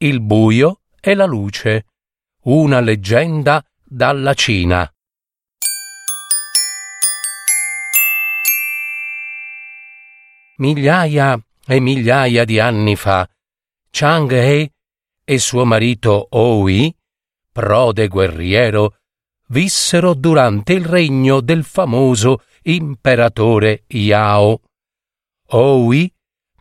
il buio e la luce. Una leggenda dalla Cina. Migliaia e migliaia di anni fa, Chang He e suo marito Oui, prode guerriero, vissero durante il regno del famoso imperatore Yao. Oui,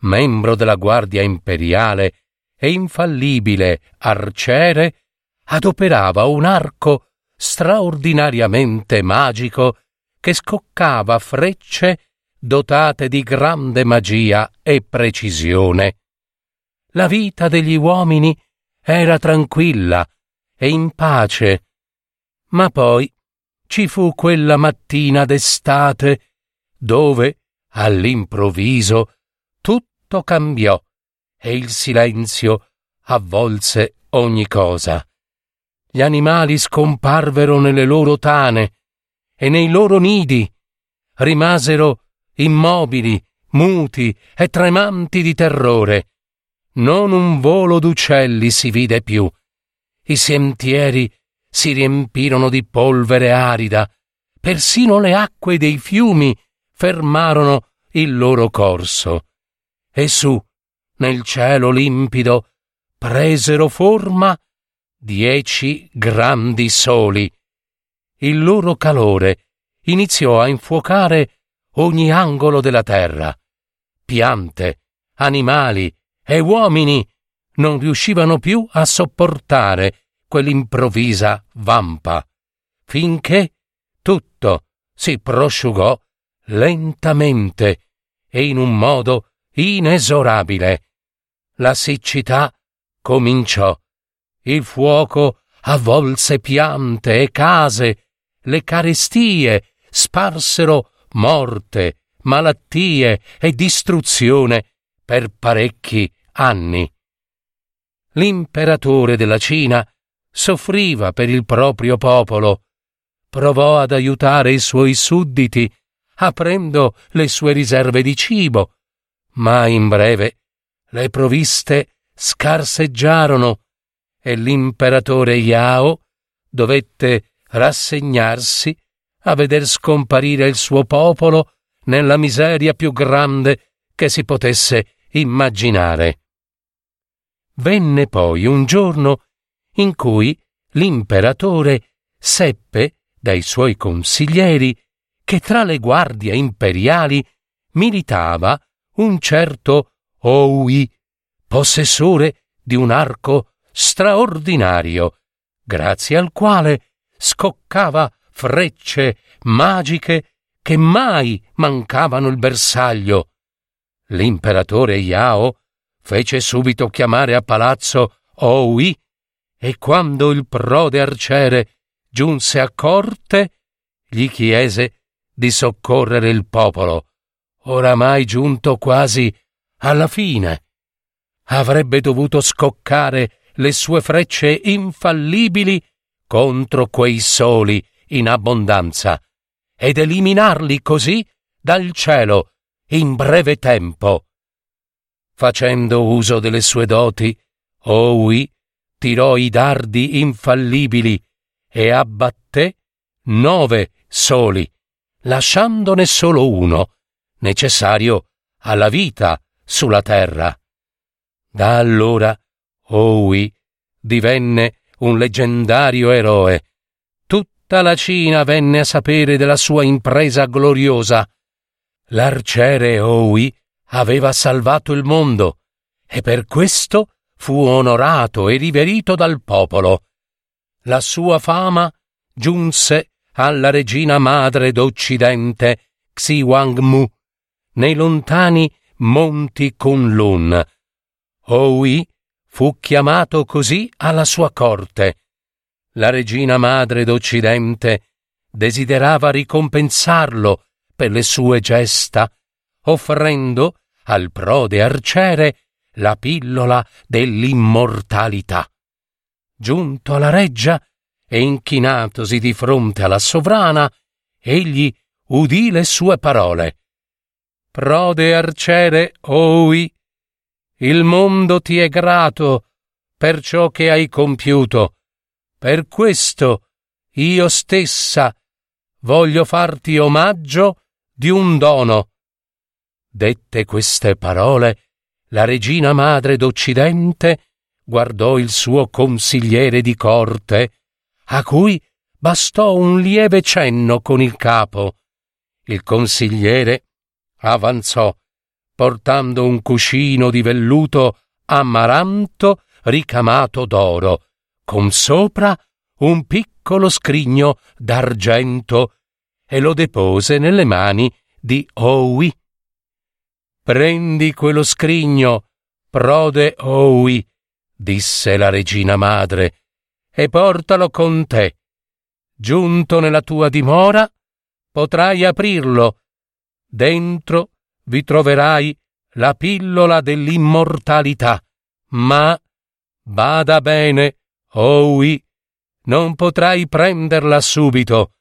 membro della guardia imperiale e infallibile arciere, adoperava un arco straordinariamente magico che scoccava frecce dotate di grande magia e precisione. La vita degli uomini era tranquilla e in pace, ma poi ci fu quella mattina d'estate dove, all'improvviso, tutto cambiò e il silenzio avvolse ogni cosa. Gli animali scomparvero nelle loro tane e nei loro nidi rimasero immobili, muti e tremanti di terrore. Non un volo d'uccelli si vide più. I sentieri si riempirono di polvere arida, persino le acque dei fiumi fermarono il loro corso. E su, nel cielo limpido, presero forma dieci grandi soli. Il loro calore iniziò a infuocare ogni angolo della terra. Piante, animali e uomini non riuscivano più a sopportare quell'improvvisa vampa, finché tutto si prosciugò lentamente e in un modo inesorabile. La siccità cominciò. Il fuoco avvolse piante e case, le carestie sparsero morte, malattie e distruzione per parecchi anni. L'imperatore della Cina soffriva per il proprio popolo, provò ad aiutare i suoi sudditi, aprendo le sue riserve di cibo, ma in breve le provviste scarseggiarono e l'imperatore Yao dovette rassegnarsi a veder scomparire il suo popolo nella miseria più grande che si potesse immaginare. Venne poi un giorno in cui l'imperatore seppe dai suoi consiglieri che tra le guardie imperiali militava un certo Oui, possessore di un arco straordinario, grazie al quale scoccava frecce magiche che mai mancavano il bersaglio. L'imperatore Yao fece subito chiamare a palazzo Oui e quando il prode arciere giunse a corte, gli chiese di soccorrere il popolo oramai giunto quasi alla fine. Avrebbe dovuto scoccare le sue frecce infallibili contro quei soli in abbondanza ed eliminarli così dal cielo in breve tempo. Facendo uso delle sue doti, Owi tirò i dardi infallibili e abbatté nove soli, lasciandone solo uno necessario alla vita sulla terra. Da allora Owi divenne un leggendario eroe. Tutta la Cina venne a sapere della sua impresa gloriosa. L'arciere Owi aveva salvato il mondo e per questo fu onorato e riverito dal popolo. La sua fama giunse alla regina madre d'Occidente, Xi Wang Mu, nei lontani monti Kunlun. Oui fu chiamato così alla sua corte. La regina madre d'Occidente desiderava ricompensarlo per le sue gesta, offrendo al prode arciere la pillola dell'immortalità. Giunto alla reggia e inchinatosi di fronte alla sovrana, egli udì le sue parole. Prode arciere, oi, il mondo ti è grato per ciò che hai compiuto. Per questo io stessa voglio farti omaggio di un dono. Dette queste parole, la regina madre d'Occidente guardò il suo consigliere di corte, a cui bastò un lieve cenno con il capo. Il consigliere avanzò, portando un cuscino di velluto amaranto ricamato d'oro, con sopra un piccolo scrigno d'argento, e lo depose nelle mani di Owi. Prendi quello scrigno, prode Owi, disse la regina madre, e portalo con te. Giunto nella tua dimora, potrai aprirlo. Dentro vi troverai la pillola dell'immortalità, ma bada bene, Owi, non potrai prenderla subito.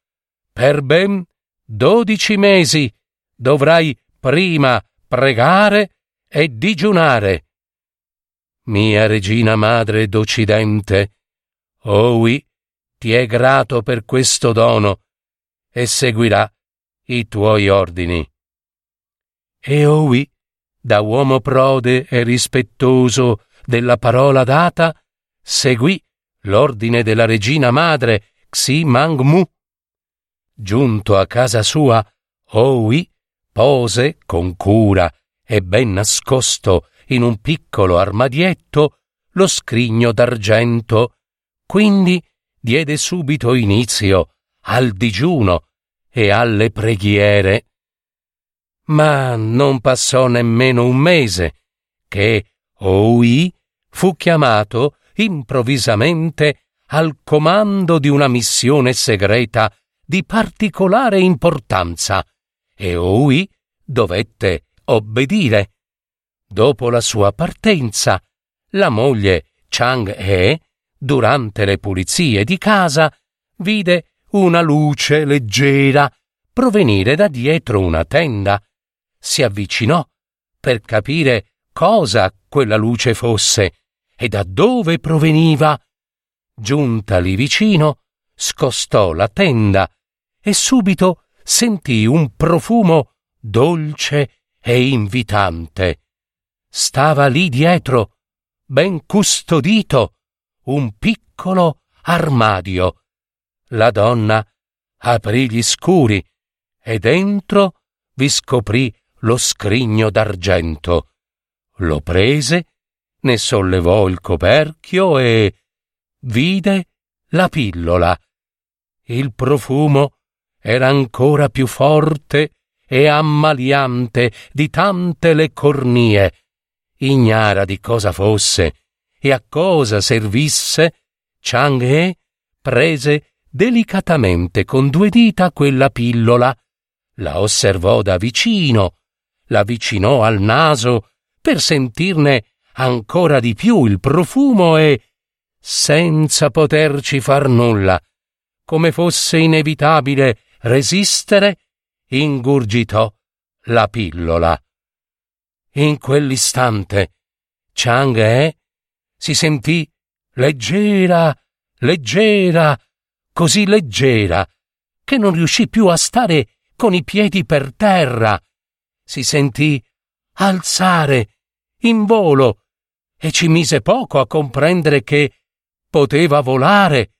Per ben dodici mesi dovrai prima pregare e digiunare. Mia regina madre d'Occidente, Owi ti è grato per questo dono e seguirà i tuoi ordini. E Owi, da uomo prode e rispettoso della parola data, seguì l'ordine della regina madre Xi Mangmu. Giunto a casa sua, Owi pose con cura e ben nascosto in un piccolo armadietto lo scrigno d'argento, quindi diede subito inizio al digiuno e alle preghiere. Ma non passò nemmeno un mese che Oui fu chiamato improvvisamente al comando di una missione segreta di particolare importanza e Oui dovette obbedire. Dopo la sua partenza, la moglie Chang He, durante le pulizie di casa, vide una luce leggera provenire da dietro una tenda. Si avvicinò per capire cosa quella luce fosse e da dove proveniva. Giunta lì vicino, scostò la tenda e subito sentì un profumo dolce e invitante stava lì dietro, ben custodito, un piccolo armadio. La donna aprì gli scuri e dentro vi scoprì lo scrigno d'argento. Lo prese, ne sollevò il coperchio e vide la pillola. Il profumo era ancora più forte e ammaliante di tante le cornie ignara di cosa fosse e a cosa servisse, Chang He prese delicatamente con due dita quella pillola, la osservò da vicino, la avvicinò al naso per sentirne ancora di più il profumo e, senza poterci far nulla, come fosse inevitabile resistere, ingurgitò la pillola. In quell'istante Chang E si sentì leggera, leggera, così leggera che non riuscì più a stare con i piedi per terra. Si sentì alzare in volo e ci mise poco a comprendere che poteva volare.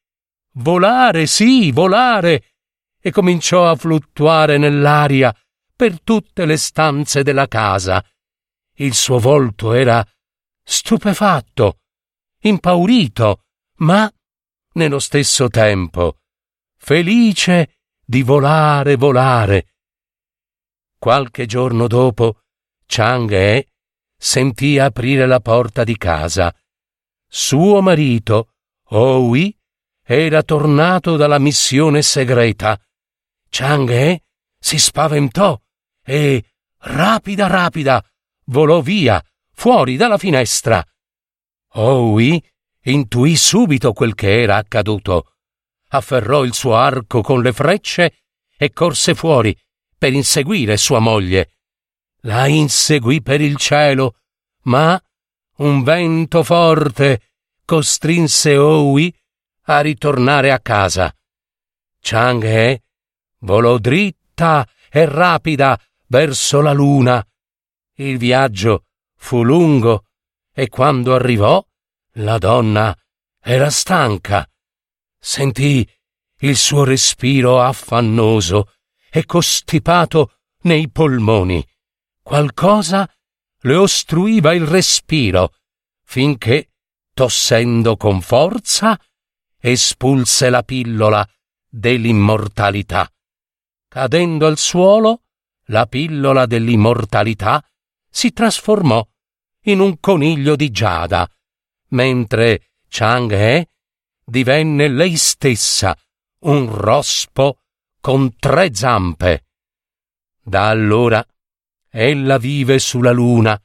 Volare, sì, volare. E cominciò a fluttuare nell'aria per tutte le stanze della casa il suo volto era stupefatto, impaurito, ma nello stesso tempo felice di volare, volare. Qualche giorno dopo, Chang E sentì aprire la porta di casa. suo marito, Owi, era tornato dalla missione segreta. Chang'e si spaventò e, rapida rapida, volò via, fuori dalla finestra. Owi intuì subito quel che era accaduto. Afferrò il suo arco con le frecce e corse fuori per inseguire sua moglie. La inseguì per il cielo, ma un vento forte costrinse Owi a ritornare a casa. Chang'e volò dritta e rapida verso la luna. Il viaggio fu lungo e quando arrivò la donna era stanca. Sentì il suo respiro affannoso e costipato nei polmoni. Qualcosa le ostruiva il respiro, finché, tossendo con forza, espulse la pillola dell'immortalità. Cadendo al suolo, la pillola dell'immortalità si trasformò in un coniglio di giada, mentre Chang'e divenne lei stessa un rospo con tre zampe. Da allora ella vive sulla luna,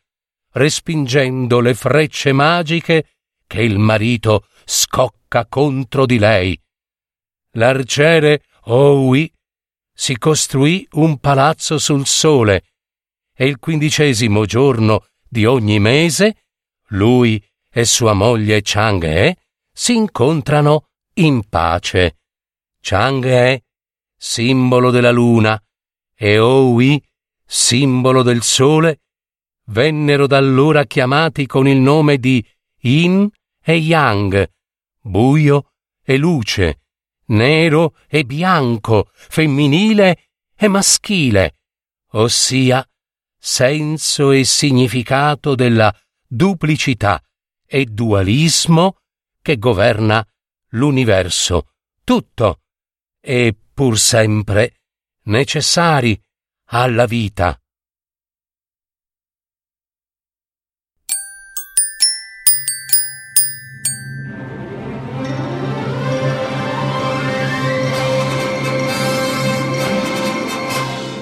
respingendo le frecce magiche che il marito scocca contro di lei. L'arciere Owi si costruì un palazzo sul sole e il quindicesimo giorno di ogni mese lui e sua moglie Chang'e si incontrano in pace. Chang'e simbolo della luna, e Owi, simbolo del sole, vennero da allora chiamati con il nome di Yin e Yang, buio e luce, nero e bianco, femminile e maschile, ossia senso e significato della duplicità e dualismo che governa l'universo tutto e pur sempre necessari alla vita.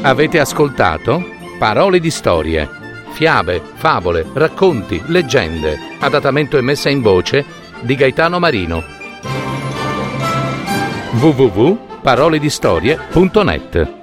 Avete ascoltato Parole di storie, fiabe, favole, racconti, leggende, adattamento e messa in voce di Gaetano Marino. www paroledistorie.net